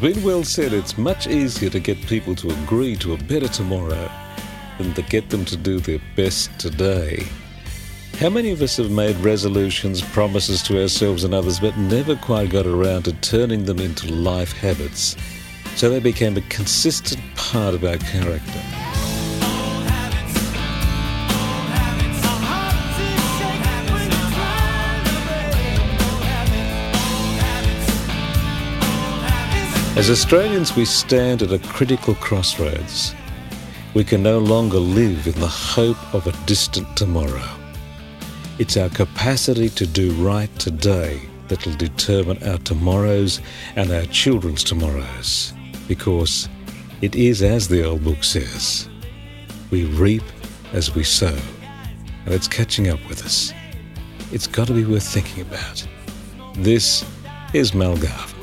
been well said it's much easier to get people to agree to a better tomorrow than to get them to do their best today. How many of us have made resolutions, promises to ourselves and others, but never quite got around to turning them into life habits so they became a consistent part of our character? As Australians, we stand at a critical crossroads. We can no longer live in the hope of a distant tomorrow. It's our capacity to do right today that will determine our tomorrows and our children's tomorrows. Because it is as the old book says we reap as we sow. And it's catching up with us. It's got to be worth thinking about. This is Mel Garvin.